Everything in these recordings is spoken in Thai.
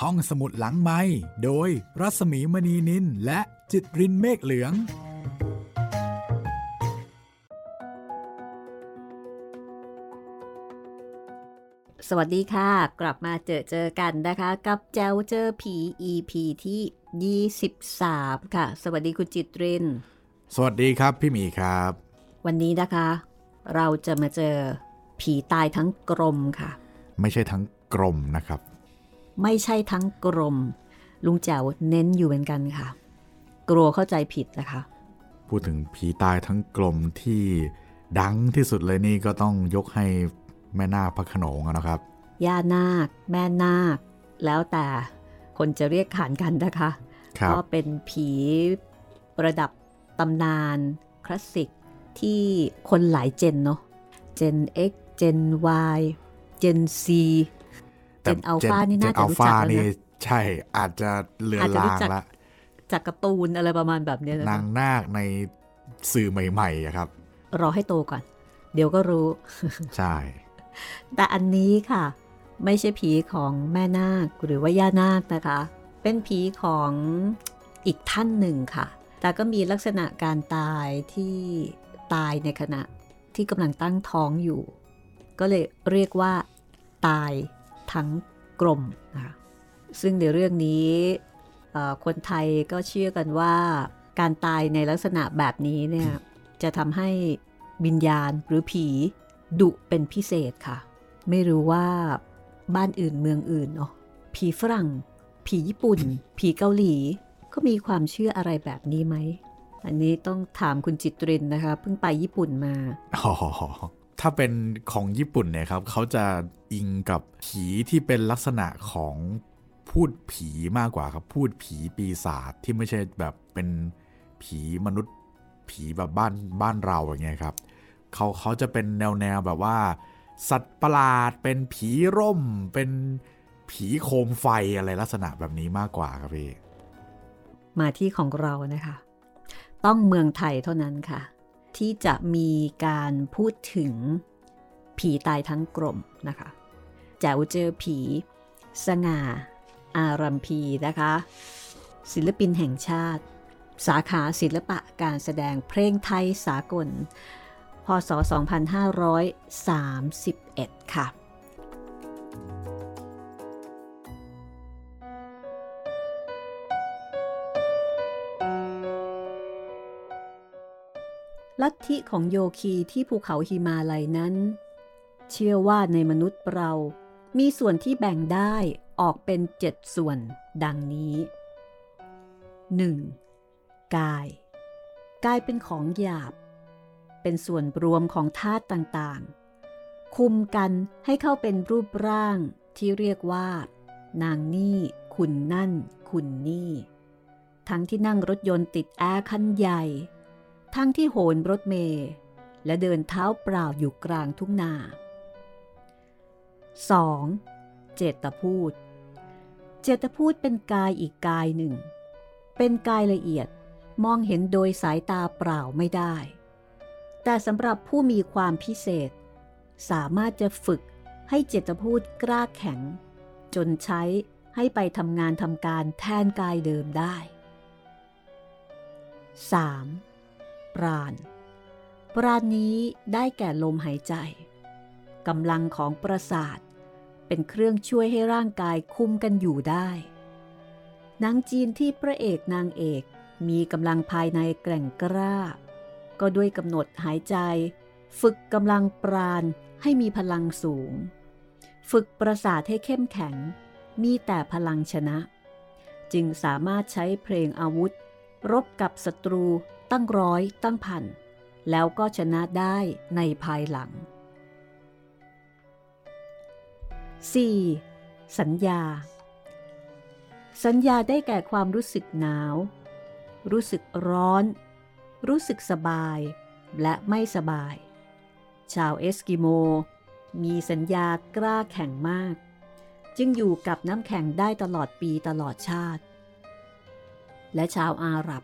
ห้องสมุดหลังไม้โดยรัสมีมณีนินและจิตรินเมฆเหลือง สวัสดีค่ะ กลับมาเจอเจอกันนะคะ กับแจวเจอผี EP ที่ 23 ค่ะ สวัสดีคุณจิตริน สวัสดีครับพี่หมีครับ วันนี้นะคะ เราจะมาเจอผีตายทั้งกรมค่ะ ไม่ใช่ทั้งกรมนะครับ ไม่ใช่ทั้งกรม ลุงแจ๋วเน้นอยู่เหมือนกันค่ะ กลัวเข้าใจผิดนะคะ พูดถึงผีตายทั้งกลมที่ดังที่สุดเลยนี่ก็ต้องยกให้แม่นาคพระโขนงอะนะครับ ย่านาค แม่นาค แล้วแต่คนจะเรียกขานกันนะคะครับก็เป็นผีประดับตำนานคลาสสิกที่คนหลายเจนเนาะ เจน X เจน Y เจน C เจนอัลฟานี่น่าจะรู้จักเจนแล้วนี่นะใช่อาจจะเลือนอาจจะลารู้งจักละจากการ์ตูนอะไรประมาณแบบเนี้ยนะนางคะนาคในสื่อใหม่ๆอะครับ รอให้โตก่อน เดี๋ยวก็รู้ ใช่ แต่อันนี้ค่ะ ไม่ใช่ผีของแม่นาคหรือว่าย่านาคนะคะ เป็นผีของอีกท่านหนึ่งค่ะ แต่ก็มีลักษณะการตายที่ตายในขณะที่กำลังตั้งท้องอยู่ ก็เลยเรียกว่า ตาย ทั้งกลมนะคะซึ่งในเรื่องนี้คนไทยก็เชื่อกันว่าการตายในลักษณะแบบนี้เนี่ยจะทำให้วิญญาณหรือผีดุเป็นพิเศษค่ะ ไม่รู้ว่าบ้านอื่นเมืองอื่นเนาะผีฝรั่ง ผีญี่ปุ่น ผีเกาหลี ก็มีความเชื่ออะไรแบบนี้ไหม อันนี้ต้องถามคุณจิตรินนะคะ เพิ่งไปญี่ปุ่นมา ถ้าเป็นของญี่ปุ่นเนี่ยครับเขาจะอิงกับผีที่เป็นลักษณะของพูดผีมากกว่าครับพูดผีปีศาจที่ไม่ใช่แบบเป็นผีมนุษย์ผีแบบบ้านบ้านเราอย่างเงี้ยครับเขาเขาจะเป็นแนวแนวแบบว่า สัตว์ประหลาดเป็นผีร่ม เป็นผีโคมไฟอะไรลักษณะแบบนี้มากกว่าครับพี่มาที่ของเรานะคะ ต้องเมืองไทยเท่านั้นค่ะ ที่จะมีการพูดถึงผีตายทั้งกลมนะคะแจ๋วเจอผี สง่า อารัมพีนะคะ ศิลปินแห่งชาติ สาขาศิลปะการแสดงเพลงไทยสากล พศ 2531 ค่ะ ลัทธิของโยคีที่ภูเขาหิมาลัยนั้น เชื่อว่าในมนุษย์เรามีส่วนที่แบ่งได้ออกเป็นเจ็ดส่วนดังนี้ 1. กาย กายเป็นของหยาบ เป็นส่วนรวมของธาตุต่างๆ คุมกันให้เข้าเป็นรูปร่างที่เรียกว่า นางนี่คุณนั่น คุณนี่ ทั้งที่นั่งรถยนต์ติดแอร์คันใหญ่ ทั้งที่โหนรถเมล์และเดินเท้าเปล่าอยู่กลางทุ่งนา 2. เจตพูด เจตพูดเป็นกายอีกกายหนึ่ง เป็นกายละเอียดมองเห็นโดยสายตาเปล่าไม่ได้ แต่สำหรับผู้มีความพิเศษ สามารถจะฝึกให้เจตพูดกล้าแข็ง จนใช้ให้ไปทำงานทำการแทนกายเดิมได้ 3. ปราณ ปราณนี้ได้แก่ลมหายใจกำลังของประสาท เป็นเครื่องช่วยให้ร่างกายคุมกันอยู่ได้หนังจีนที่พระเอกนางเอกมีกำลังภายในแกร่งกล้า ก็ด้วยกำหนดหายใจ ฝึกกำลังปราณให้มีพลังสูง ฝึกประสาทให้เข้มแข็ง มีแต่พลังชนะ จึงสามารถใช้เพลงอาวุธ รบกับศัตรู ตั้งร้อยตั้งพัน แล้วก็ชนะได้ในภายหลัง 4. สัญญา สัญญาได้แก่ความรู้สึกหนาว รู้สึกร้อน รู้สึกสบาย และไม่สบาย ชาวเอสกิโม มีสัญญากล้าแข็งมาก จึงอยู่กับน้ำแข็งได้ตลอดปีตลอดชาติ และชาวอาหรับ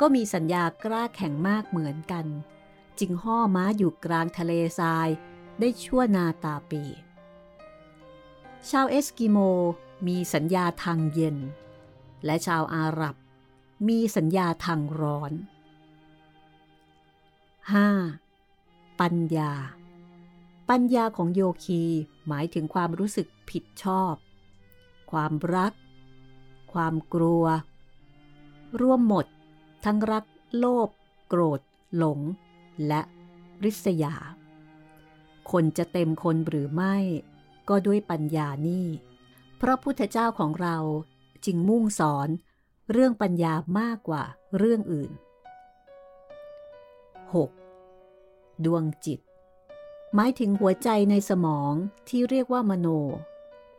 ก็มีสัญญากล้าแข็งมากเหมือนกัน จึงห่อม้าอยู่กลางทะเลทรายได้ชั่วนาตาปี ชาวเอสกิโมมีสัญญาทางเย็น และชาวอาหรับมีสัญญาทางร้อน 5. ปัญญา ปัญญาของโยคีหมายถึงความรู้สึกผิดชอบ ความรัก ความกลัว ร่วมหมด ทั้งรัก โลภโกรธ หลง และริษยา คนจะเต็มคนหรือไม่ ก็ด้วยปัญญานี่เพราะพุทธเจ้าของเราจึงมุ่งสอนเรื่องปัญญามากกว่าเรื่องอื่น 6. ดวงจิต หมายถึงหัวใจในสมองที่เรียกว่ามโน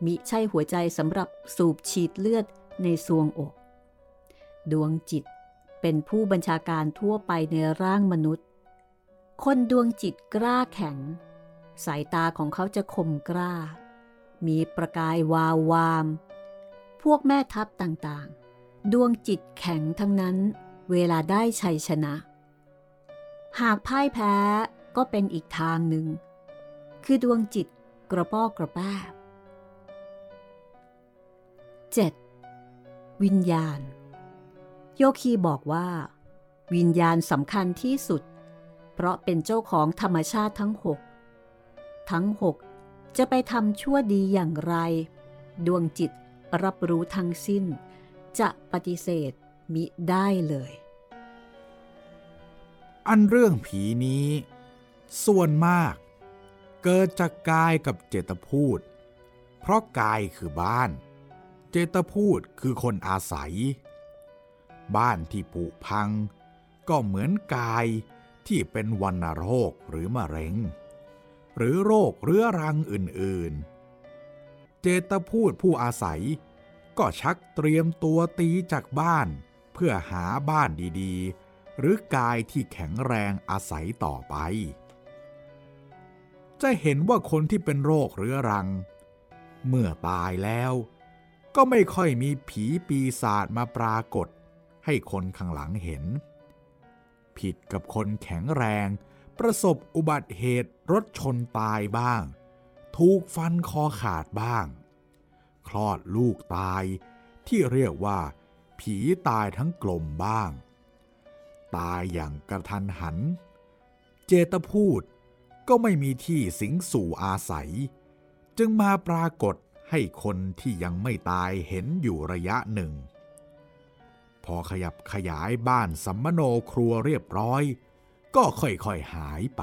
มิใช่หัวใจสำหรับสูบฉีดเลือดในซวงอก ดวงจิต เป็นผู้บัญชาการทั่วไปในร่างมนุษย์ คนดวงจิตกล้าแข็ง สายตาของเขาจะคมกล้า มีประกายวาววาม พวกแม่ทัพต่างๆ ดวงจิตแข็งทั้งนั้นเวลาได้ชัยชนะ หากพ่ายแพ้ก็เป็นอีกทางหนึ่ง คือดวงจิตกระป้อกระแป้ 7. วิญญาณ โยคีบอกว่า วิญญาณสำคัญที่สุด เพราะเป็นเจ้าของธรรมชาติทั้งหกทั้งหกจะไปทำชั่วดีอย่างไร ดวงจิตรับรู้ทั้งสิ้น จะปฏิเสธมิได้เลย อันเรื่องผีนี้ ส่วนมาก เกิดจากกายกับเจตพูด เพราะกายคือบ้าน เจตพูดคือคนอาศัย บ้านที่ผุพัง ก็เหมือนกายที่เป็นวัณโรคหรือมะเร็ง หรือโรคเรื้อรังอื่นๆ เจตพูดผู้อาศัย ก็ชักเตรียมตัวตีจากบ้าน เพื่อหาบ้านดีๆ หรือกายที่แข็งแรงอาศัยต่อไป จะเห็นว่าคนที่เป็นโรคเรื้อรัง เมื่อตายแล้วก็ไม่ค่อยมีผีปีศาจมาปรากฏ ให้คนข้างหลังเห็น ผิดกับคนแข็งแรง ประสบอุบัติเหตุรถชนตายบ้าง ถูกฟันคอขาดบ้าง คลอดลูกตายที่เรียกว่า ผีตายทั้งกลมบ้าง ตายอย่างกระทันหัน เจตพูดก็ไม่มีที่สิงสู่อาศัย จึงมาปรากฏให้คนที่ยังไม่ตายเห็นอยู่ระยะหนึ่ง พอขยับขยายบ้านสัมมโนครัวเรียบร้อย ก็ค่อยๆหายไป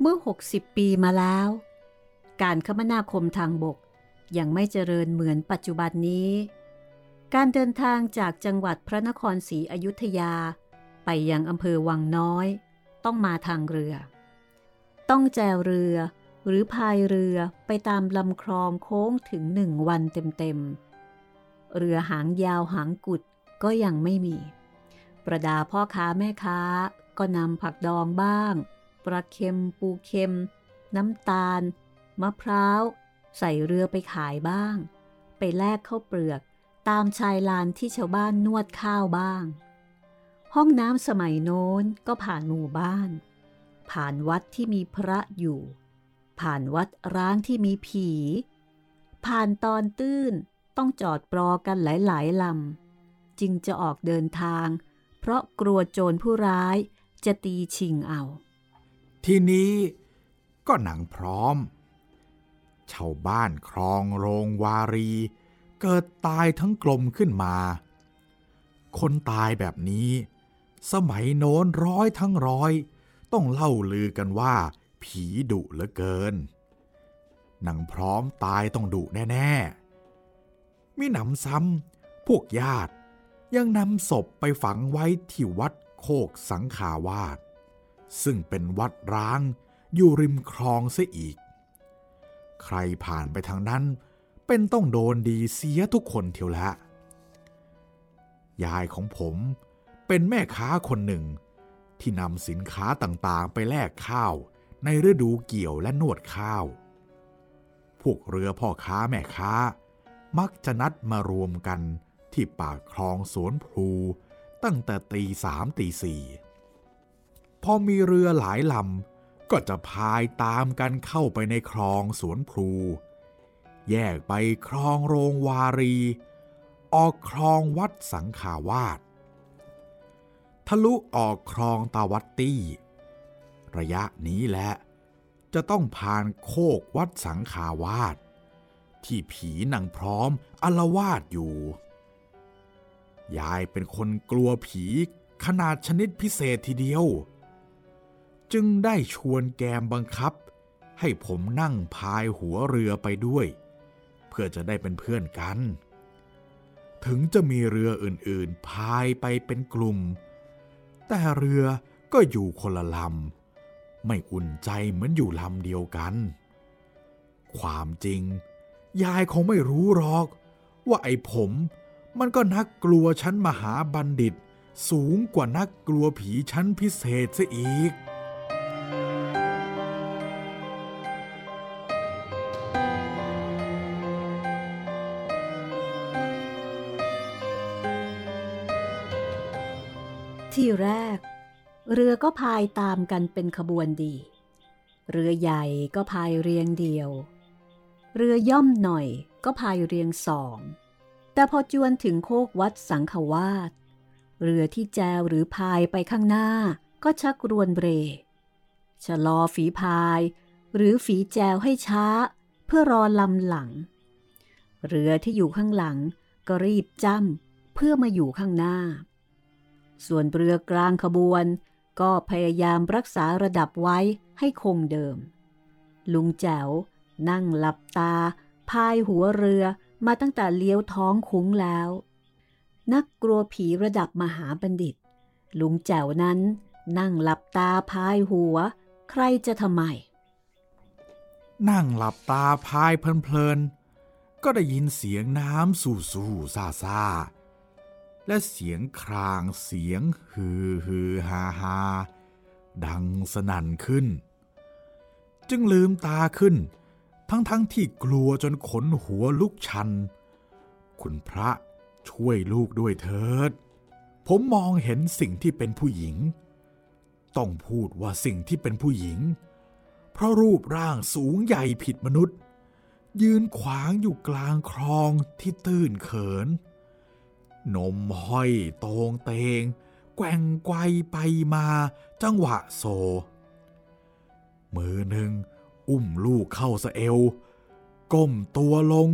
เมื่อ 60 ปีมาแล้ว การคมนาคมทางบกยังไม่เจริญเหมือนปัจจุบันนี้ การเดินทางจากจังหวัดพระนครศรีอยุธยา ไปยังอำเภอวังน้อย ต้องมาทางเรือ ต้องแจวเรือ หรือพายเรือไปตามลำคลองโค้งถึงหนึ่งวันเต็มๆ เรือหางยาวหางกุดก็ยังไม่มี ประดาพ่อค้าแม่ค้าก็นำผักดองบ้าง ปลาเค็มปูเค็ม น้ำตาล มะพร้าว ใส่เรือไปขายบ้าง ไปแลกข้าวเปลือกตามชายลานที่ชาวบ้านนวดข้าวบ้าง ห้องน้ำสมัยโน้นก็ผ่านหมู่บ้าน ผ่านวัดที่มีพระอยู่ ผ่านวัดร้างที่มีผี ผ่านตอนตื้นต้องจอดปลอกันหลายๆลำจึงจะออกเดินทาง เพราะกลัวโจรผู้ร้ายจะตีชิงเอา ทีนี้ก็หนังพร้อม ชาวบ้านครองโรงวารี เกิดตายทั้งกลมขึ้นมา คนตายแบบนี้ สมัยโน้นร้อยทั้งร้อย ต้องเล่าลือกันว่า ผีดุเหลือเกินหนังพร้อมตายต้องดุแน่ๆมิหนำซ้ำพวกญาติยังนำศพไปฝังไว้ที่วัดโคกสังขาวาสซึ่งเป็นวัดร้างอยู่ริมคลองเสียอีก ใครผ่านไปทางนั้นเป็นต้องโดนดีเสียทุกคนเทียวละ ยายของผมเป็นแม่ค้าคนหนึ่งที่นำสินค้าต่างๆไปแลกข้าว ในฤดูเกี่ยวและนวดข้าว พวกเรือพ่อค้าแม่ค้า มักจะนัดมารวมกันที่ปากคลองสวนพลูตั้งแต่ตีสามตีสี่พอมีเรือหลายลำก็จะพายตามกันเข้าไปในคลองสวนพลูแยกไปคลองโรงวารี ออกคลองวัดสังขาวาสทะลุออกคลองตาวัตตี้ ระยะนี้แหละจะต้องผ่านโคกวัดสังขาวาสที่ผีนางพร้อมอลวาดอยู่ ยายเป็นคนกลัวผีขนาดชนิดพิเศษทีเดียว จึงได้ชวนแกมบังคับ ให้ผมนั่งพายหัวเรือไปด้วย เพื่อจะได้เป็นเพื่อนกัน ถึงจะมีเรืออื่นๆพายไปเป็นกลุ่ม แต่เรือก็อยู่คนละลำ ไม่อุ่นใจเหมือนอยู่ลำเดียวกัน ความจริง ยายคงไม่รู้หรอก ว่าไอ้ผมมันก็นักกลัวชั้นมหาบัณฑิต สูงกว่านักกลัวผีชั้นพิเศษซะอีกที่แรก เรือก็พายตามกันเป็นขบวนดี เรือใหญ่ก็พายเรียงเดียว เรือย่อมหน่อยก็พายเรียงสอง แต่พอจวนถึงโคกวัดสังขวาสเรือที่แจวหรือพายไปข้างหน้าก็ชักรวนเบรชะลอฝีพาย หรือฝีแจวให้ช้า เพื่อรอลำหลัง เรือที่อยู่ข้างหลังก็รีบจ้ำเพื่อมาอยู่ข้างหน้า ส่วนเรือกลางขบวน ก็พยายามรักษาระดับไว้ให้คงเดิม ลุงแจ๋วนั่งหลับตา พายหัวเรือมาตั้งแต่เลี้ยวท้องคุ้งแล้ว นักกลัวผีระดับมหาบัณฑิต ลุงแจ๋วนั้นนั่งหลับตาพายหัว ใครจะทำไม นั่งหลับตาพายเพลินๆก็ได้ยินเสียงน้ำสู่สู่ซาซา และเสียงครางเสียงฮือฮือฮาฮาดังสนั่นขึ้น จึงลืมตาขึ้น ทั้งๆทที่กลัวจนขนหัวลุกชัน คุณพระช่วยลูกด้วยเถิด ผมมองเห็นสิ่งที่เป็นผู้หญิง ต้องพูดว่าสิ่งที่เป็นผู้หญิง เพราะรูปร่างสูงใหญ่ผิดมนุษย์ ยืนขวางอยู่กลางคลองที่ตื้นเขิน นมห้อยโตงเตง แกว่งไกวไปมาจังหวะโซ มือหนึ่งอุ้มลูกเข้าสะเอว ก้มตัวลง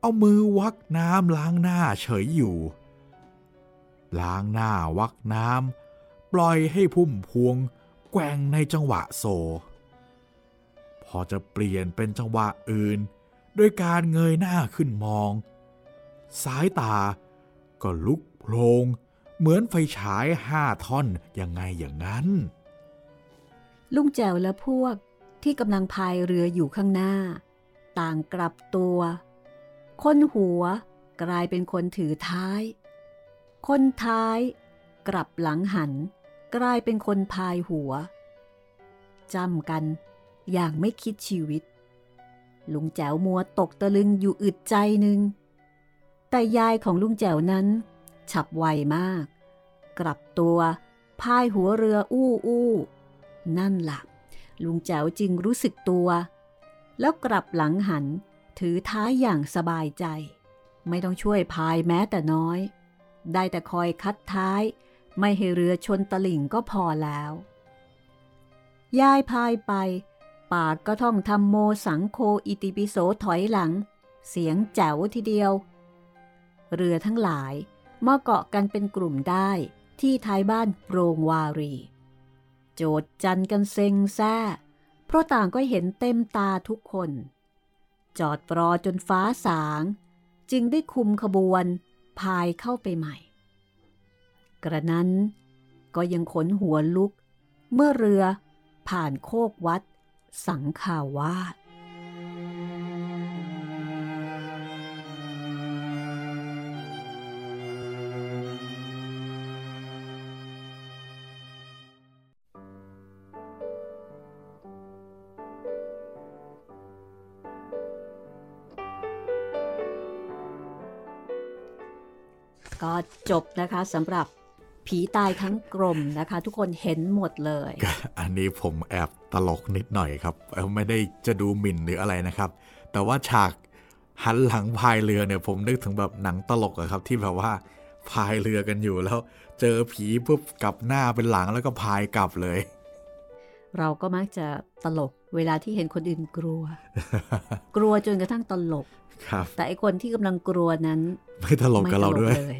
เอามือวักน้ำล้างหน้าเฉยอยู่ ล้างหน้าวักน้ำปล่อยให้พุ่มพวง แกว่งในจังหวะโซ พอจะเปลี่ยนเป็นจังหวะอื่นโดยการเงยหน้าขึ้นมอง สายตา ก็ลุกโพลงเหมือนไฟฉายห้าท่อนยังไงอย่างนั้น ลุงแจวและพวกที่กำลังพายเรืออยู่ข้างหน้า ต่างกลับตัว คนหัวกลายเป็นคนถือท้าย คนท้ายกลับหลังหัน กลายเป็นคนพายหัวจำกันอย่างไม่คิดชีวิต ลุงแจ๋วมัวตกตะลึงอยู่อึดใจหนึ่ง แต่ยายของลุงแจ๋วนั้น ฉับไวมาก กลับตัวพายหัวเรืออู้อู้นั่นละ่ะ ลุงแจ๋วจึงรู้สึกตัว แล้วกลับหลังหันถือท้ายอย่างสบายใจ ไม่ต้องช่วยพายแม้แต่น้อย ได้แต่คอยคัดท้าย ไม่ให้เรือชนตลิ่งก็พอแล้ว ยายพายไปปากก็ท่องทำโมสังโคอิติปิโสถอยหลัง เสียงแจ๋วทีเดียว เรือทั้งหลายมาเกาะกันเป็นกลุ่มได้ที่ท้ายบ้านโรงวารี โจดจันกันเซ็งแซ่เพราะต่างก็เห็นเต็มตาทุกคน จอดรอจนฟ้าสาง จึงได้คุมขบวนพายเข้าไปใหม่ กระนั้นก็ยังขนหัวลุก เมื่อเรือผ่านโคกวัด สังขาวาส จบนะคะสำหรับผีผีตายทั้งกลมนะคะ ทุกคนเห็นหมดเลย อันนี้ผมแอบตลกนิดหน่อยครับ ไม่ได้จะดูหมิ่นหรืออะไรนะครับ แต่ว่าฉากหันหลังพายเรือเนี่ยผมนึกถึงแบบหนังตลกอะครับที่แบบว่าพายเรือกันอยู่แล้ว เจอผีปุ๊บกลับหน้าเป็นหลังแล้วก็พายกลับเลย เราก็มักจะตลกเวลาที่เห็นคนอื่นกลัว กลัวจนกระทั่งตลกครับ แต่ไอคนที่กำลังกลัวนั้น ไม่ตลกกับเราด้วยไม่ตลกเลย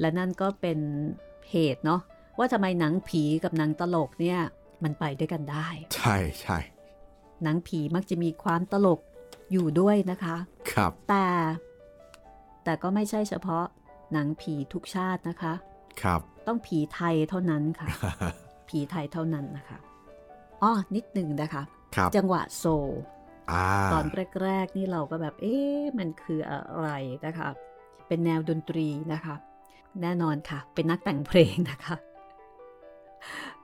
และนั่นก็เป็นเหตุเนาะว่าทำไมหนังผีกับหนังตลกเนี่ยมันไปด้วยกันได้ ใช่ใช่หนังผีมักจะมีความตลกอยู่ด้วยนะคะ ครับ แต่ แต่ก็ไม่ใช่เฉพาะหนังผีทุกชาตินะคะ ครับ ต้องผีไทยเท่านั้นค่ะ ผีไทยเท่านั้นนะคะอ้อนิดหนึ่งนะคะครับจังหวะโซลอ่าตอนแรกๆนี่เราก็แบบ เอ๊ะมันคืออะไรนะคะ เป็นแนวดนตรีนะคะ แน่นอนค่ะ เป็นนักแต่งเพลงนะคะ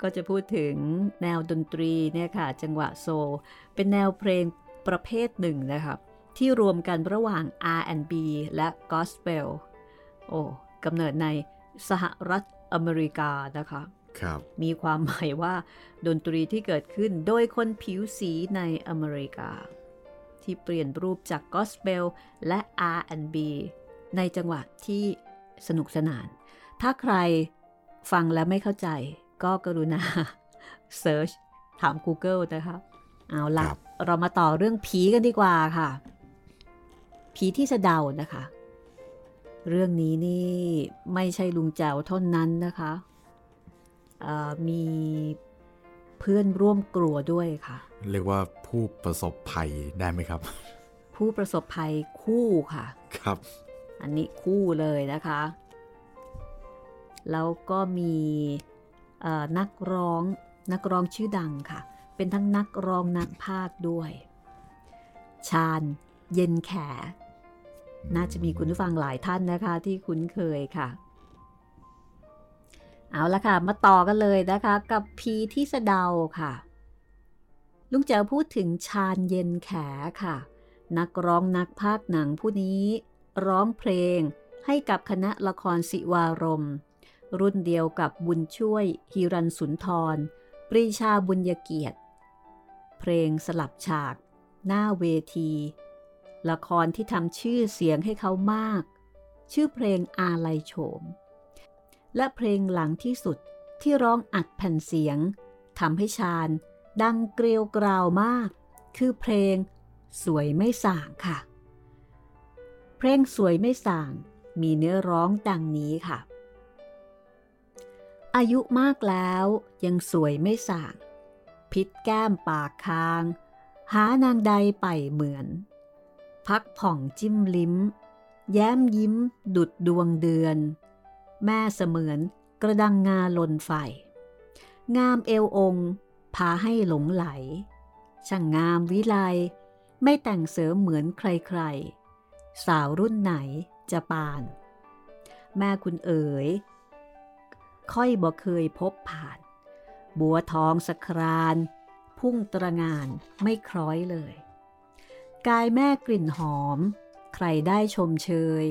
ก็จะพูดถึงแนวดนตรีเนี่ยค่ะ จังหวะโซลเป็นแนวเพลงประเภทหนึ่งนะคะที่รวมกันระหว่าง R&B และ Gospel โอ้กำเนิดในสหรัฐอเมริกานะคะครับมีความหมายว่าดนตรีที่เกิดขึ้นโดยคนผิวสีในอเมริกา ที่เปลี่ยนรูปจากกอสเปลและ R&B ในจังหวะที่ สนุกสนาน ถ้าใครฟังแล้วไม่เข้าใจก็กรุณาเซิร์ชถาม Google นะคะ เอาละครับเรามาต่อเรื่องผีกันดีกว่าค่ะ ผีที่สะเดานะคะ เรื่องนี้นี่ไม่ใช่ลุงแจวเท่านั้นนะคะเอ่อมีเพื่อนร่วมกลัวด้วยค่ะ เรียกว่าผู้ประสบภัยได้ไหมครับ ผู้ประสบภัยคู่ค่ะ ครับ อันนี้คู่เลยนะคะ แล้วก็มีนักร้องนักร้องชื่อดังค่ะ เป็นทั้งนักร้องนักพากด้วย ชาญเย็นแข น่าจะมีคุณผู้ฟังหลายท่านนะคะที่คุ้นเคยค่ะ เอาละค่ะ มาต่อกันเลยนะคะ กับพีที่สะเดาค่ะ ลุงแจ๋วพูดถึงชาญเย็นแขค่ะ นักร้องนักพากหนังผู้นี้ ร้องเพลงให้กับคณะละครสิวารม รุ่นเดียวกับบุญช่วยฮิรันสุนทร ปรีชาบุญยเกียรติ เพลงสลับฉาก หน้าเวที ละครที่ทำชื่อเสียงให้เขามาก ชื่อเพลงอาลัยโฉม และเพลงหลังที่สุดที่ร้องอัดแผ่นเสียงทำให้ชาญดังเกลียวกราวมาก คือเพลงสวยไม่ส่างค่ะ เพลงสวยไม่ส่าง มีเนื้อร้องดังนี้ค่ะ อายุมากแล้วยังสวยไม่ส่าง พิษแก้มปากคาง หานางใดไปเหมือน พักผ่องจิ้มลิ้ม แย้มยิ้มดุดดวงเดือน แม่เสมือนกระดังงาลนไฟ งามเอวองค์พาให้หลงไหล ช่างงามวิไลไม่แต่งเสริมเหมือนใครๆ สาวรุ่นไหนจะปาน แม่คุณเอ๋ย ค่อยบ่เคยพบผ่าน บัวทองสคราน พุ่งตรงานไม่คล้อยเลย กายแม่กลิ่นหอม ใครได้ชมเชย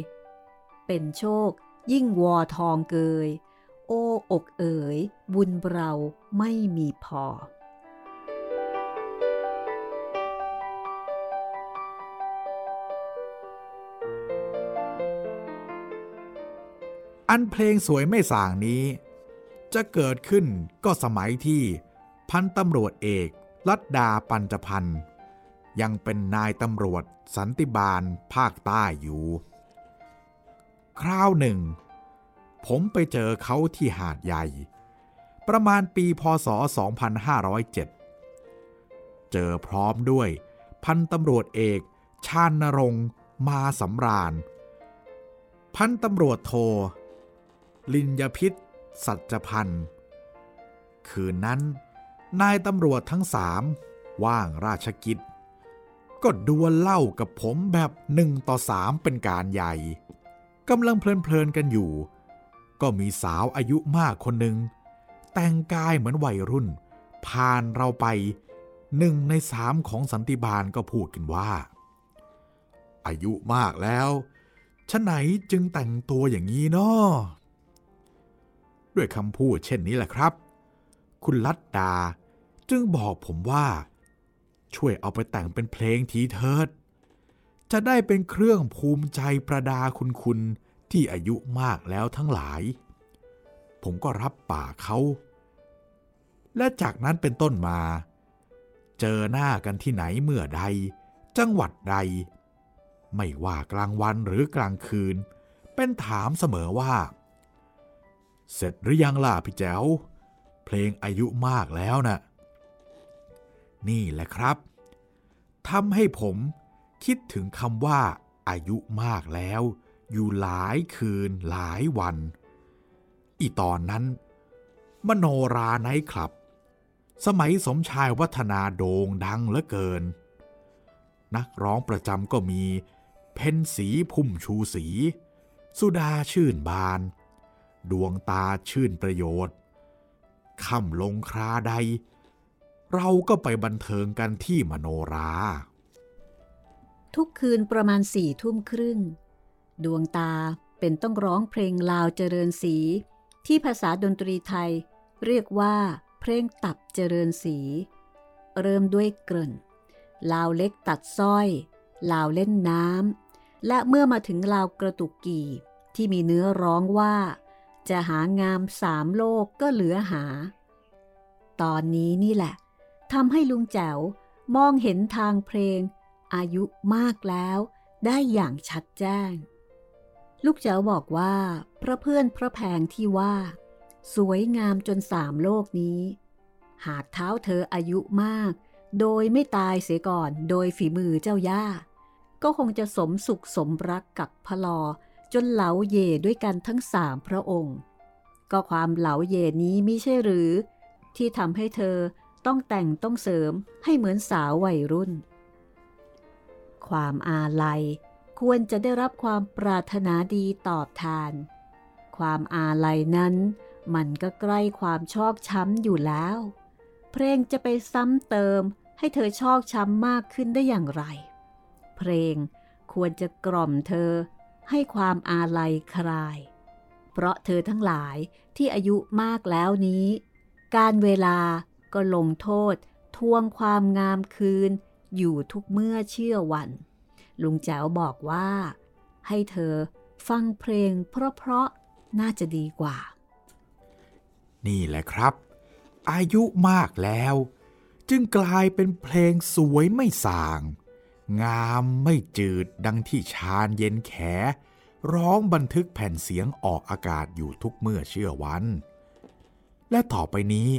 เป็นโชคยิ่งวอทองเกย โอ้อกเอ๋ย บุญเราไม่มีพอ อันเพลงสวยไม่ส่างนี้ จะเกิดขึ้นก็สมัยที่พันตำรวจเอกลัดดาปัญจพันธ์ยังเป็นนายตำรวจสันติบาลภาคใต้อยู่ คราวหนึ่ง ผมไปเจอเขาที่หาดใหญ่ ประมาณปีพศ 2507 เจอพร้อมด้วยพันตำรวจเอกชาญนรงมาสำราญ พันตำรวจโท ลินยพิษ สัจพันธ์คืนนั้น นายตำรวจทั้งสามว่างราชกิจ ก็ดวลเล่ากับผมแบบหนึ่งต่อสามเป็นการใหญ่กำลังเพลินๆกันอยู่ ก็มีสาวอายุมากคนหนึ่ง แต่งกายเหมือนวัยรุ่น ผ่านเราไปหนึ่งในสามของสันติบาลก็พูดกันว่า อายุมากแล้วฉะไหนจึงแต่งตัวอย่างนี้เนาะ ด้วยคำพูดเช่นนี้แหละครับ คุณลัดดาจึงบอกผมว่า ช่วยเอาไปแต่งเป็นเพลงทีเถิด จะได้เป็นเครื่องภูมิใจประดาคุณคุณที่อายุมากแล้วทั้งหลาย ผมก็รับปากเขา และจากนั้นเป็นต้นมา เจอหน้ากันที่ไหนเมื่อใด จังหวัดใด ไม่ว่ากลางวันหรือกลางคืน เป็นถามเสมอว่า เสร็จหรือยังล่ะพี่แจ๋ว เพลงอายุมากแล้วนะ่ะนี่แหละครับทำให้ผมคิดถึงคำว่าอายุมากแล้ว อยู่หลายคืนหลายวัน อีตอนนั้น มโนราไนท์คลับ สมัยสมชายวัฒนาโด่งดังเหลือเกิน นักร้องประจำก็มี เพนสีพุ่มชูสี สุดาชื่นบาน ดวงตาชื่นประโยชน์ค่ำลงคราใด เราก็ไปบันเทิงกันที่มโนรา ทุกคืนประมาณสี่ทุ่มครึ่ง ดวงตาเป็นต้องร้องเพลงลาวเจริญสี ที่ภาษาดนตรีไทย เรียกว่า เพลงตับเจริญสี เริ่มด้วยเกริ่น ลาวเล็กตัดสร้อย ลาวเล่นน้ำและเมื่อมาถึงลาวกระตุกกีที่มีเนื้อร้องว่า จะหางามสามโลกก็เหลือหา ตอนนี้นี่แหละทำให้ลุงแจ๋วมองเห็นทางเพลง อายุมากแล้วได้อย่างชัดแจ้ง ลูกแจ๋วบอกว่า พระเพื่อนพระแพงที่ว่า สวยงามจนสามโลกนี้ หากเท้าเธออายุมาก โดยไม่ตายเสียก่อนโดยฝีมือเจ้าย่า ก็คงจะสมสุขสมรักกับพลอ จนเหลาเย่ด้วยกันทั้งสามพระองค์ ก็ความเหลาเย่นี้ม่ใช่หรือ ที่ทำให้เธอต้องแต่งต้องเสริมให้เหมือนสาววัยรุ่น ความอาลัยควรจะได้รับความปรารถนาดีตอบแทนความอาลัยนั้นมันก็ใกล้ความชอกช้ำอยู่แล้ว เพลงจะไปซ้ำเติมให้เธอชอกช้ำมากขึ้นได้อย่างไร เพลงควรจะกล่อมเธอ ให้ความอาลัยคลาย เพราะเธอทั้งหลายที่อายุมากแล้วนี้ การเวลาก็ลงโทษทวงความงามคืน อยู่ทุกเมื่อเชื่อวัน ลุงแจ๋วบอกว่า ให้เธอฟังเพลงเพราะๆน่าจะดีกว่า นี่แหละครับ อายุมากแล้ว จึงกลายเป็นเพลงสวยไม่สาง งามไม่จืดดังที่ชาญเย็นแข ร้องบันทึกแผ่นเสียงออกอากาศอยู่ทุกเมื่อเชื่อวัน และต่อไปนี้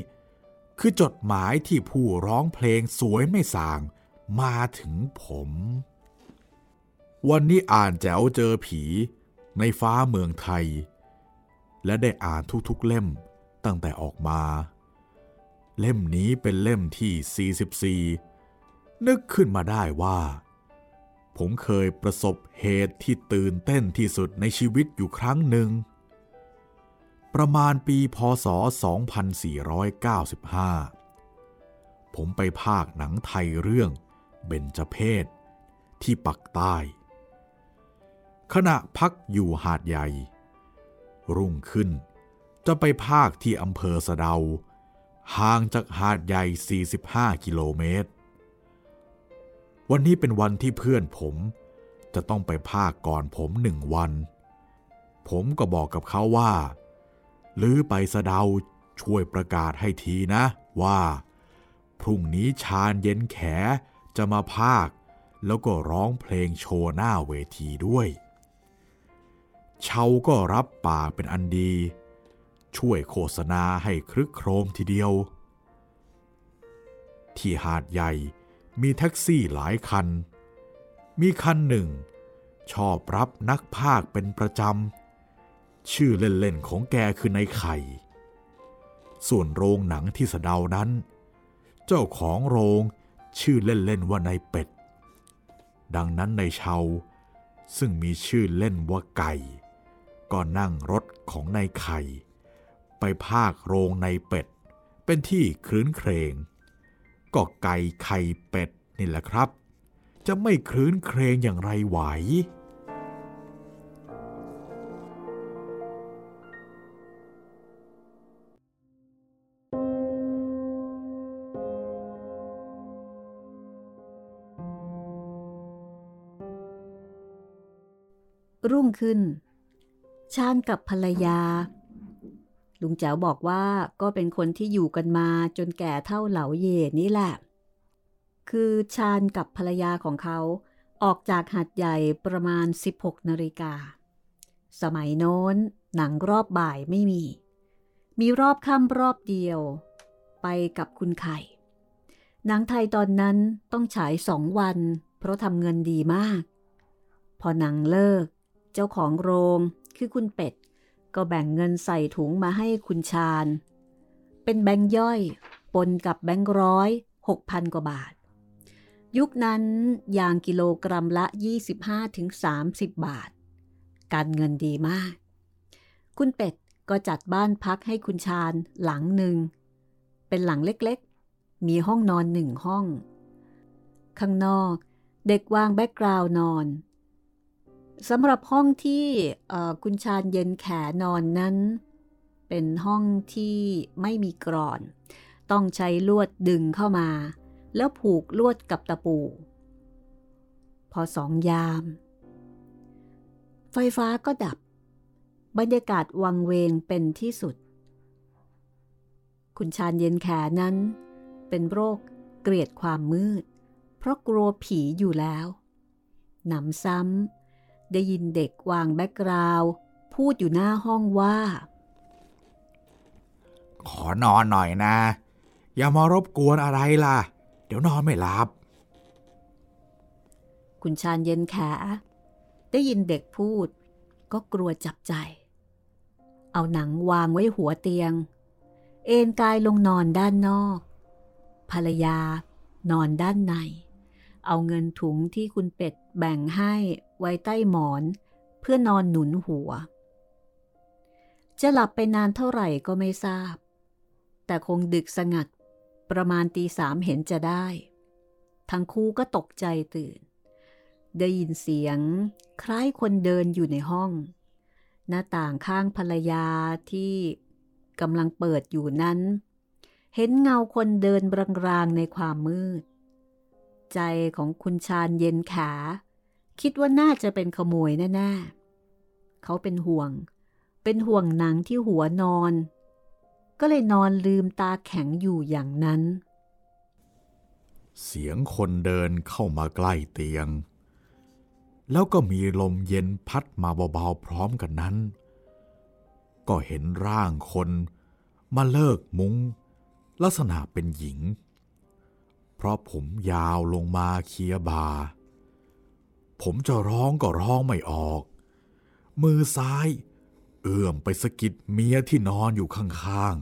คือจดหมายที่ผู้ร้องเพลงสวยไม่สางมาถึงผม วันนี้อ่านแจ๋วเจอผีในฟ้าเมืองไทย และได้อ่านทุกๆเล่มตั้งแต่ออกมา เล่มนี้เป็นเล่มที่ 44 นึกขึ้นมาได้ว่า ผมเคยประสบเหตุที่ตื่นเต้นที่สุดในชีวิตอยู่ครั้งหนึ่ง ประมาณปีพศ 2495 ผมไปภาคหนังไทยเรื่องเบญจเพศที่ปักใต้ ขณะพักอยู่หาดใหญ่ รุ่งขึ้นจะไปภาคที่อำเภอสะเดา ห่างจากหาดใหญ่ 45 กิโลเมตร วันนี้เป็นวันที่เพื่อนผม จะต้องไปภาคก่อนผมหนึ่งวัน ผมก็บอกกับเขาว่า หรือไปสะเดาช่วยประกาศให้ทีนะว่า พรุ่งนี้ชาญเย็นแขจะมาภาค แล้วก็ร้องเพลงโชว์หน้าเวทีด้วย เชาก็รับปากเป็นอันดี ช่วยโฆษณาให้ครึกโครมทีเดียว ที่หาดใหญ่ มีแท็กซี่หลายคัน มีคันหนึ่ง ชอบรับนักภาคเป็นประจำ ชื่อเล่นๆของแกคือในไข่ ส่วนโรงหนังที่สะเดานั้น เจ้าของโรงชื่อเล่นๆว่าในเป็ด ดังนั้นในเชาซึ่งมีชื่อเล่นว่าไก่ ก็นั่งรถของในไข่ ไปภาคโรงในเป็ด เป็นที่คลื้นเครง ก็ไก่ไข่เป็ดนี่แหละครับ จะไม่ครื้นเครงอย่างไรไหว รุ่งขึ้น ชาญกับภรรยา ลุงแจ๋วบอกว่าก็เป็นคนที่อยู่กันมาจนแก่เท่าเหลาเย่นี่แหละ คือชาญกับภรรยาของเขาออกจากหัดใหญ่ประมาณ 16นาฬิกา สมัยโน้น หนังรอบบ่ายไม่มี มีรอบค่ำรอบเดียว ไปกับคุณไข่ หนังไทยตอนนั้นต้องฉายสองวัน เพราะทำเงินดีมาก พอหนังเลิก เจ้าของโรงคือคุณเป็ด ก็แบ่งเงินใส่ถุงมาให้คุณชาญ เป็นแบงค์ย่อยปนกับแบงค์ร้อยหกพันกว่าบาท ยุคนั้นยางกิโลกรัมละ 25-30 บาท การเงินดีมาก คุณเป็ดก็จัดบ้านพักให้คุณชาญหลังหนึ่ง เป็นหลังเล็กๆ มีห้องนอนหนึ่งห้อง ข้างนอกเด็กวางแบ็กกราวน์นอน สำหรับห้องที่คุณชาญเย็นแขนอนนั้น เป็นห้องที่ไม่มีกรอน ต้องใช้ลวดดึงเข้ามา แล้วผูกลวดกับตะปู พอสองยาม ไฟฟ้าก็ดับ บรรยากาศวังเวงเป็นที่สุด คุณชาญเย็นแขนั้น เป็นโรคเกลียดความมืด เพราะกลัวผีอยู่แล้วหนำซ้ำ ได้ยินเด็กวางแบ็กกราวด์พูดอยู่หน้าห้องว่า ขอนอนหน่อยนะ อย่ามารบกวนอะไรล่ะ เดี๋ยวนอนไม่หลับ คุณชาญเย็นแขได้ยินเด็กพูด ก็กลัวจับใจ เอาหนังวางไว้หัวเตียง เอนกายลงนอนด้านนอก ภรรยานอนด้านใน เอาเงินถุงที่คุณเป็ดแบ่งให้ ไว้ใต้หมอน เพื่อนอนหนุนหัว จะหลับไปนานเท่าไหร่ก็ไม่ทราบ แต่คงดึกสงัดประมาณตีสามเห็นจะได้ ทั้งคู่ก็ตกใจตื่น ได้ยินเสียงคล้ายคนเดินอยู่ในห้อง หน้าต่างข้างภรรยาที่กำลังเปิดอยู่นั้น เห็นเงาคนเดินรางๆในความมืด ใจของคุณชาญเย็นขา คิดว่าน่าจะเป็นขโมยแน่ๆเขาเป็นห่วง เป็นห่วงหนังที่หัวนอน ก็เลยนอนลืมตาแข็งอยู่อย่างนั้น เสียงคนเดินเข้ามาใกล้เตียง แล้วก็มีลมเย็นพัดมาเบาๆพร้อมกันนั้น ก็เห็นร่างคนมาเลิกมุง้ง ลักษณะเป็นหญิง เพราะผมยาวลงมาเคียบา ผมจะร้องก็ร้องไม่ออก มือซ้าย เอื้อมไปสะกิดเมียที่นอนอยู่ข้าง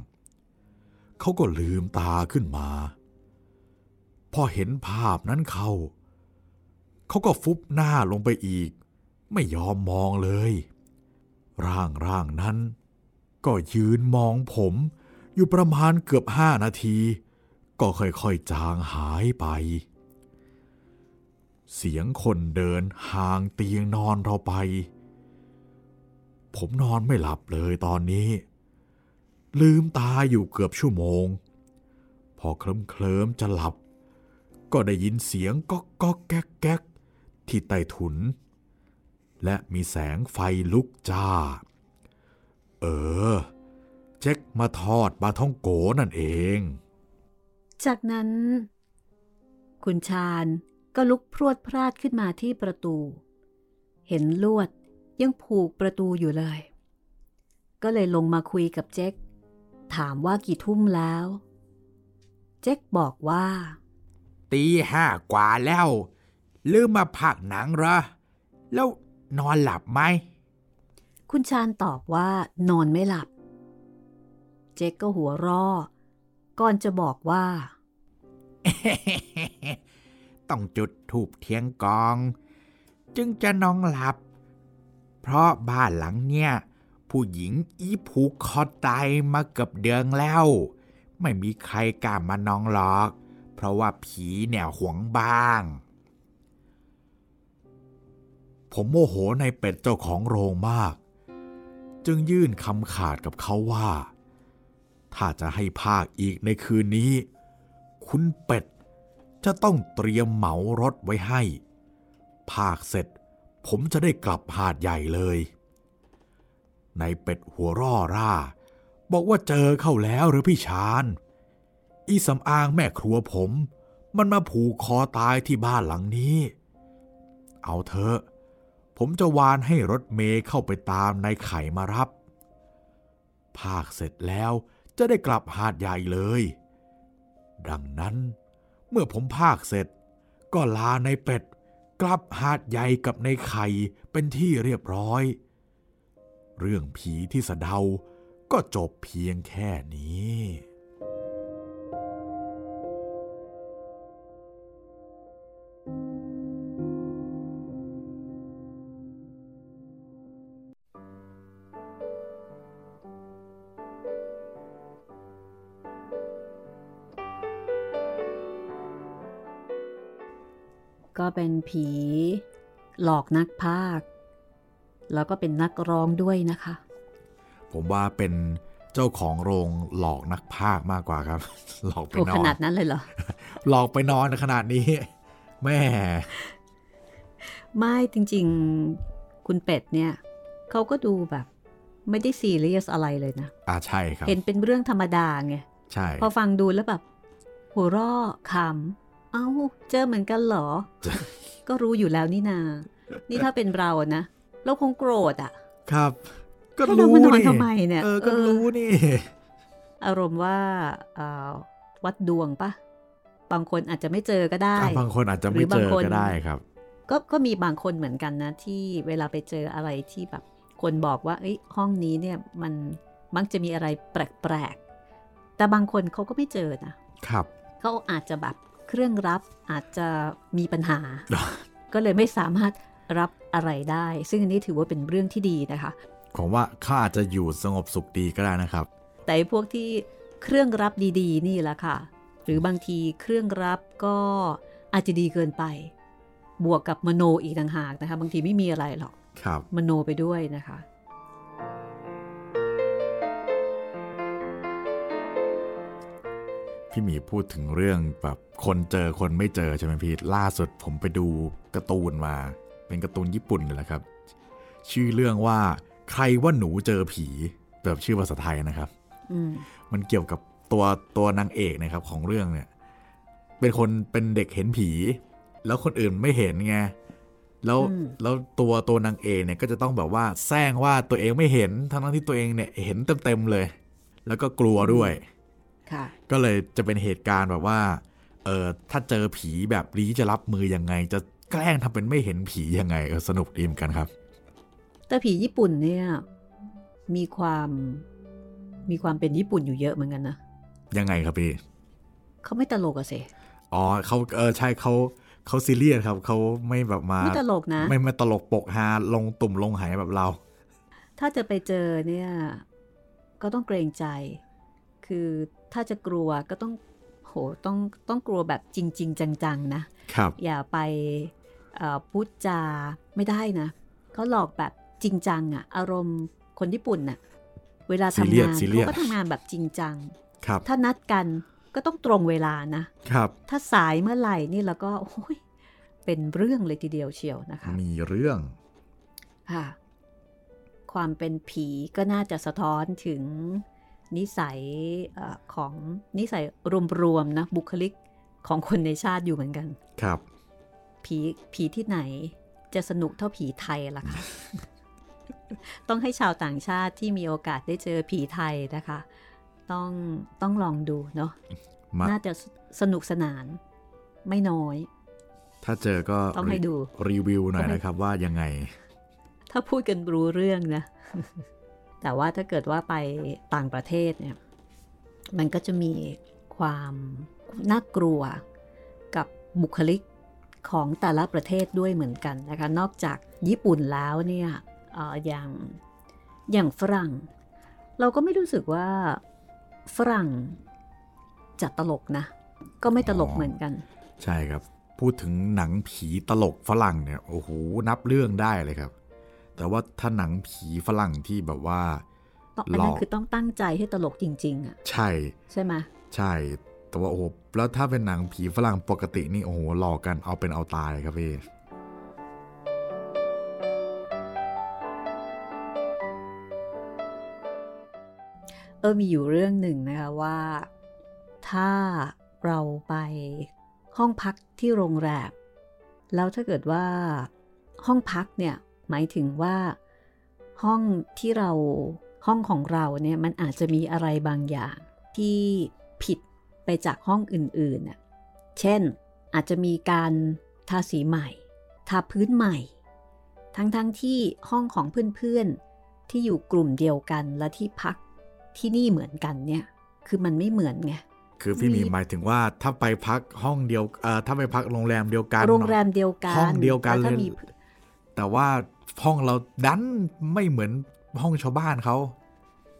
ๆ เขาก็ลืมตาขึ้นมา พอเห็นภาพนั้นเขา เขาก็ฟุบหน้าลงไปอีก ไม่ยอมมองเลย ร่างร่างนั้น ก็ยืนมองผมอยู่ประมาณเกือบห้านาที ก็ค่อยๆจางหายไป เสียงคนเดินห่างเตียงนอนเราไป ผมนอนไม่หลับเลยตอนนี้ ลืมตาอยู่เกือบชั่วโมง พอเคลิ้มเคลิมจะหลับ ก็ได้ยินเสียงก๊อกก๊อกแก๊กแก๊กที่ใต้ถุน และมีแสงไฟลุกจ้า เออ เจ๊กมาทอดปลาท่องโกนั่นเอง จากนั้น คุณชาญ ก็ลุกพรวดพลาดขึ้นมาที่ประตู เห็นลวดยังผูกประตูอยู่เลย ก็เลยลงมาคุยกับเจ๊กถามว่ากี่ทุ่มแล้ว เจ๊กบอกว่า ตีห้ากว่าแล้ว ลืมมาพักหนังเหรอ แล้วนอนหลับไหม คุณชาญตอบว่านอนไม่หลับ เจ๊กก็หัวเรอก่อนจะบอกว่า ต้องจุดถูบเทียงกอง จึงจะนอนหลับ เพราะบ้านหลังเนี่ย ผู้หญิงอีผูกคอตายมาเกือบเดือนแล้ว ไม่มีใครกล้ามานองหรอก เพราะว่าผีเนี่ยหวงบ้าง ผมโมโหในเป็ดเจ้าของโรงมาก จึงยื่นคำขาดกับเขาว่า ถ้าจะให้ภาคอีกในคืนนี้ คุณเป็ด จะต้องเตรียมเหมารถไว้ให้ ภาคเสร็จผมจะได้กลับหาดใหญ่เลย ในเป็ดหัวร่อร่า บอกว่าเจอเข้าแล้วหรือพี่ชาน อีสำอางแม่ครัวผม มันมาผูกคอตายที่บ้านหลังนี้ เอาเถอะ ผมจะวานให้รถเมย์เข้าไปตามนายไข่มารับ ภาคเสร็จแล้วจะได้กลับหาดใหญ่เลย ดังนั้น เมื่อผมภาคเสร็จ ก็ลาในเป็ด กลับหาดใหญ่กับในไข่เป็นที่เรียบร้อย เรื่องผีที่สะเดาก็จบเพียงแค่นี้ เป็นผี หลอกนักพากย์แล้วก็เป็นนักร้องด้วยนะคะ ผมว่าเป็นเจ้าของโรงหลอกนักพากย์มากกว่าครับ หลอกไปโอ้นอขนนาดนั้นเลยเหรอ หลอกไปนอนขนาดนี้แม่ไม่จริง ๆ คุณเป็ดเนี่ยเขาก็ดูแบบ ไม่ได้ซีเรียสอะไรเลยนะอ่าใช่ครับ เห็นเป็นเรื่องธรรมดาไงใช่ พอฟังดูแล้วแบบ หัวเราะขำ เอ้าเจอเหมือนกันเหรอ ก็รู้อยู่แล้วนี่นา นี่ถ้าเป็นเราอะนะ เราคงโกรธอะ ครับ ก็ให้เรารู้มานอนนี่ทำไมเนี่ยเออก็เออรู้นี่ อารมณ์ว่าเอ่อวัดดวงปะบางคนอาจจะไม่เจอก็ได้อะบางคนอาจจะหรืไม่อเจบางอคนก็ได้ครับ ก็ก็มีบางคนเหมือนกันนะ ที่เวลาไปเจออะไรที่แบบ คนบอกว่า เอ้ย ห้องนี้เนี่ยมันมักจะมีอะไรแปลกๆแต่บางคนเขาก็ไม่เจอนะครับ เขาอาจจะแบบ เครื่องรับอาจจะมีปัญหา ก็เลยไม่สามารถรับอะไรได้ ซึ่งอันนี้ถือว่าเป็นเรื่องที่ดีนะคะผมว่าเขาอาจจะอยู่สงบสุขดีก็ได้นะครับ แต่ไอ้พวกที่เครื่องรับดีๆ นี่แหละค่ะ หรือบางทีเครื่องรับก็อาจจะดีเกินไป บวกกับมโนอีกต่างหากนะคะ บางทีไม่มีอะไรหรอกครับมโนไปด้วยนะคะ พี่หมีพูดถึงเรื่องแบบคนเจอคนไม่เจอใช่ไหมพี่ล่าสุดผมไปดูการ์ตูนมา เป็นการ์ตูนญี่ปุ่นเลยแหละครับ ชื่อเรื่องว่าใครว่าหนูเจอผีแบบชื่อภาษาไทยนะครับอืมมันเกี่ยวกับตัวตัวนางเอกนะครับของเรื่องเนี่ย เป็นคนเป็นเด็กเห็นผี แล้วคนอื่นไม่เห็นไงแล้วอืมแล้วตัวตัวนางเอกเนี่ยก็จะต้องแบบว่าแซงว่าตัวเองไม่เห็นทั้งๆที่ตัวเองเนี่ยเห็นเต็มๆเลย แล้วก็กลัวด้วยค่ะ ก็เลยจะเป็นเหตุการณ์แบบว่าเออถ้าเจอผีแบบนี้จะรับมือยังไง จะแกล้งทำเป็นไม่เห็นผียังไงเออสนุกดีเหมือนกันครับ แต่ผีญี่ปุ่นเนี่ยมีความมีความเป็นญี่ปุ่นอยู่เยอะเหมือนกันนะยังไงครับพี่เขาไม่ตลกอะสิอ๋อเขาเออใช่เขาเขาซีเรียสครับเขาไม่แบบมาไม่ตลกนะ ไม่มาตลกปกฮาลงตุ่มลงหายแบบเรา ถ้าจะไปเจอเนี่ย ก็ต้องเกรงใจ คือถ้าจะกลัวก็ต้องโหต้องต้องกลัวแบบจริงๆจังๆนะครับ อย่าไปเอ่อพูดจาไม่ได้นะเขาหลอกแบบจริงจังอะอารมณ์คนญี่ปุ่นน่ะเวลาทำ Serious งาน Serious เขาก็ทำงานแบบจริงจังครับ ถ้านัดกันก็ต้องตรงเวลานะครับ ถ้าสายเมื่อไหร่นี่แล้วก็โอ้ยเป็นเรื่องเลยทีเดียวเชียวนะคะ มีเรื่องค่ะความเป็นผีก็น่าจะสะท้อนถึง นิสัยเออของนิสัยรวมๆนะบุคลิกของคนในชาติอยู่เหมือนกัน ครับ ผีผีที่ไหนจะสนุกเท่าผีไทยล่ะคะต้องให้ชาวต่างชาติที่มีโอกาสได้เจอผีไทยนะคะ ต้องต้องลองดูเนาะมาน่าจะสนุกสนานไม่น้อย ถ้าเจอก็ต้องให้ดูรีวิวหน่อยต้องให้นะครับว่ายังไง ถ้าพูดกันรู้เรื่องนะ แต่ว่าถ้าเกิดว่าไปต่างประเทศเนี่ย มันก็จะมีความน่ากลัวกับบุคลิกของแต่ละประเทศด้วยเหมือนกันนะคะ นอกจากญี่ปุ่นแล้วเนี่ยออย่างอย่างฝรั่ง เราก็ไม่รู้สึกว่าฝรั่งจะตลกนะ ก็ไม่ตลกเหมือนกัน ใช่ครับ พูดถึงหนังผีตลกฝรั่งเนี่ย โอ้โห นับเรื่องได้เลยครับ แต่ว่าถ้าหนังผีฝรั่งที่แบบว่าอันนั้นคือต้องตั้งใจให้ตลกจริง ๆ อะ ใช่ ใช่ไหมใช่ แต่ว่าโอ้โหแล้วถ้าเป็นหนังผีฝรั่งปกตินี่โอ้โหหลอกกันเอาเป็นเอาตายครับพี่เออมีอยู่เรื่องหนึ่งนะคะว่า ถ้าเราไปห้องพักที่โรงแรมแล้วถ้าเกิดว่าห้องพักเนี่ย หมายถึงว่า ห้องที่เราห้องของเราเนี่ยมันอาจจะมีอะไรบางอย่างที่ผิดไปจากห้องอื่นๆน่ะเช่น อาจจะมีการทาสีใหม่ ทาพื้นใหม่ ทั้งๆทที่ห้องของเพื่อนๆ ที่อยู่กลุ่มเดียวกันและที่พักที่นี่เหมือนกันเนี่ย คือมันไม่เหมือนไง คือพี่หมีหมายถึงว่าถ้าไปพักห้องเดียวเอ่อถ้าไปพักโรงแรมเดียวกัน โรงแรมเดียวกัน ห้องเดียวกันแถ้าเลยมีแต่ว่า ห้องเราดันไม่เหมือนห้องชาวบ้านเขา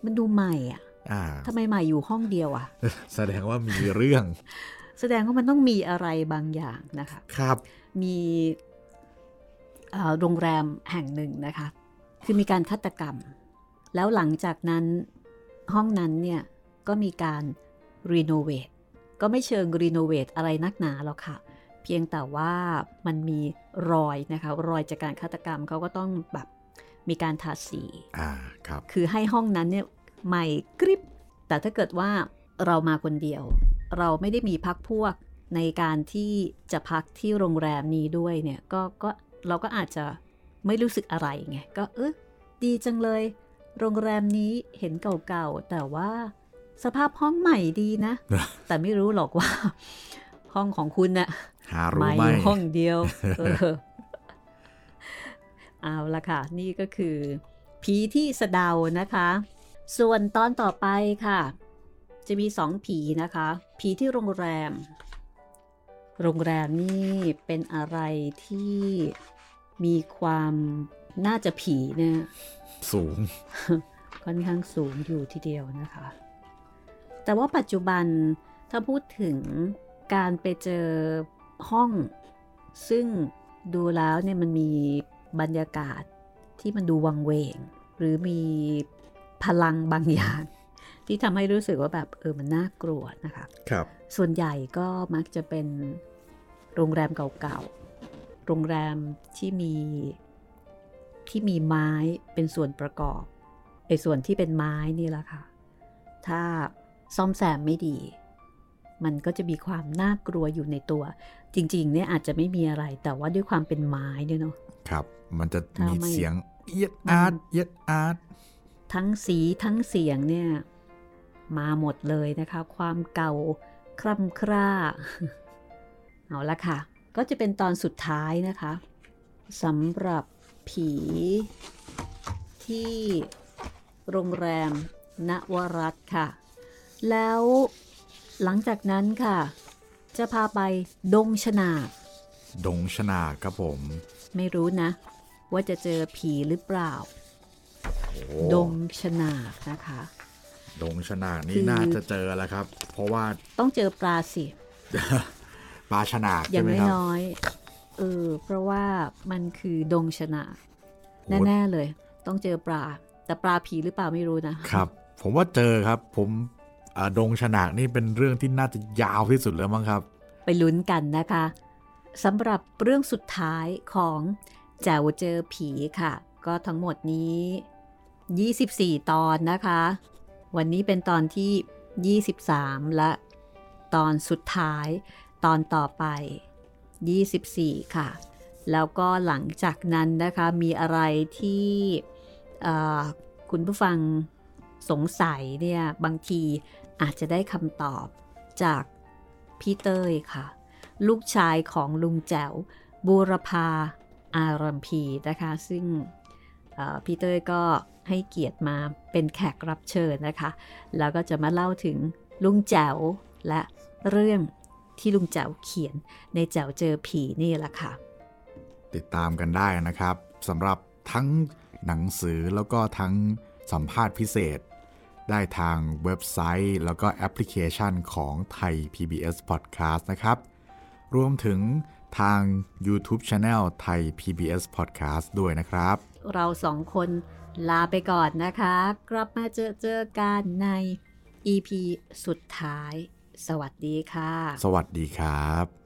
มันดูใหม่อะอ่าทำไมใหม่อยู่ห้องเดียวอะ แสดงว่ามีเรื่อง แสดงว่ามันต้องมีอะไรบางอย่างนะคะ ครับ มีเอ่อโรงแรมแห่งหนึ่งนะคะ คือมีการฆาตกรรม แล้วหลังจากนั้นห้องนั้นเนี่ย ก็มีการรีโนเวทก็ไม่เชิงรีโนเวทอะไรนักหนาหรอกค่ะ เพียงแต่ว่ามันมีรอยนะคะรอยจากการฆาตกรรมเขาก็ต้องแบบมีการทาสีอ่าครับคือให้ห้องนั้นเนี่ยใหม่กริบแต่ถ้าเกิดว่าเรามาคนเดียว เราไม่ได้มีพักพวกในการที่จะพักที่โรงแรมนี้ด้วยเนี่ยก็ก็เราก็อาจจะไม่รู้สึกอะไรไงก็เออดีจังเลย โรงแรมนี้เห็นเก่าๆ แต่ว่าสภาพห้องใหม่ดีนะ แต่ไม่รู้หรอกว่า ห้องของคุณน่ะ หารู้มาไหมอยู่ห้องเดียวเออเอาละค่ะ นี่ก็คือ ผีที่สะเดานะคะ ส่วนตอนต่อไปค่ะ จะมีสองผีนะคะ ผีที่โรงแรม โรงแรมนี่เป็นอะไรที่มีความน่าจะผีเนี่ยสูง ค่อนข้างสูงอยู่ทีเดียวนะคะ แต่ว่าปัจจุบันถ้าพูดถึงการไปเจอ ห้อง ซึ่งดูแล้วเนี่ยมันมีบรรยากาศที่มันดูวังเวง หรือมีพลังบางอย่าง ที่ทำให้รู้สึกว่าแบบเออมันน่ากลัวนะคะครับ ส่วนใหญ่ก็มักจะเป็นโรงแรมเก่าๆ โรงแรมที่มีที่มีไม้เป็นส่วนประกอบไอ้ส่วนที่เป็นไม้นี่แหละค่ะ ถ้าซ่อมแซมไม่ดี มันก็จะมีความน่ากลัวอยู่ในตัว จริงๆเนี่ยอาจจะไม่มีอะไรแต่ว่าด้วยความเป็นไม้เนี่ยเนาะครับ มันจะถ้ามีไม่เสียงเอียดอาร์ตเอียดอาร์ตทั้งสีทั้งเสียงเนี่ย มาหมดเลยนะคะ ความเก่าคร่ำคร่าเอาละค่ะ ก็จะเป็นตอนสุดท้ายนะคะสำหรับผีที่โรงแรมณวรัตน์ค่ะ แล้วหลังจากนั้นค่ะ จะพาไปดงชนาบดงชนาครับผม ไม่รู้นะ ว่าจะเจอผีหรือเปล่าโอ้ดงชนาบนะคะ ดงชนาคืนี่อน่าจะเจอแล้วครับ เพราะว่าต้องเจอปลาสิ ปลาชนาอใช่ย่างไหมครับน้อยๆเออเพราะว่ามันคือดงชนาบโอ้แน่ๆเลย ต้องเจอปลา แต่ปลาผีหรือเปล่าไม่รู้นะครับ ผมว่าเจอครับ ผมอ่า ดงชนานี่เป็นเรื่องที่น่าจะยาวที่สุดแล้วมั้งครับ ไปลุ้นกันนะคะสำหรับเรื่องสุดท้ายของแจวเจอผีค่ะ ก็ทั้งหมดนี้ 24 ตอนนะคะ วันนี้เป็นตอนที่ 23 และตอนสุดท้ายตอนต่อไป 24 ค่ะ แล้วก็หลังจากนั้นนะคะมีอะไรที่คุณผู้ฟังสงสัยเนี่ยบางที อาจจะได้คำตอบจากพี่เต้ยค่ะ ลูกชายของลุงแจ๋วบูรพาอารัมพีนะคะ ซึ่งพี่เต้ยก็ให้เกียรติมาเป็นแขกรับเชิญนะคะ แล้วก็จะมาเล่าถึงลุงแจ๋วและเรื่องที่ลุงแจ๋วเขียนในแจ๋วเจอผีนี่แหละค่ะ ติดตามกันได้นะครับสำหรับทั้งหนังสือแล้วก็ทั้งสัมภาษณ์พิเศษ ได้ทางเว็บไซต์ แล้วก็แอปพลิเคชันของไทย PBS Podcast นะครับ รวมถึงทาง YouTube Channel ไทย PBS Podcast ด้วยนะครับ เราสองคนลาไปก่อนนะคะ กลับมาเจอเจอกันใน EP สุดท้าย สวัสดีค่ะ สวัสดีครับ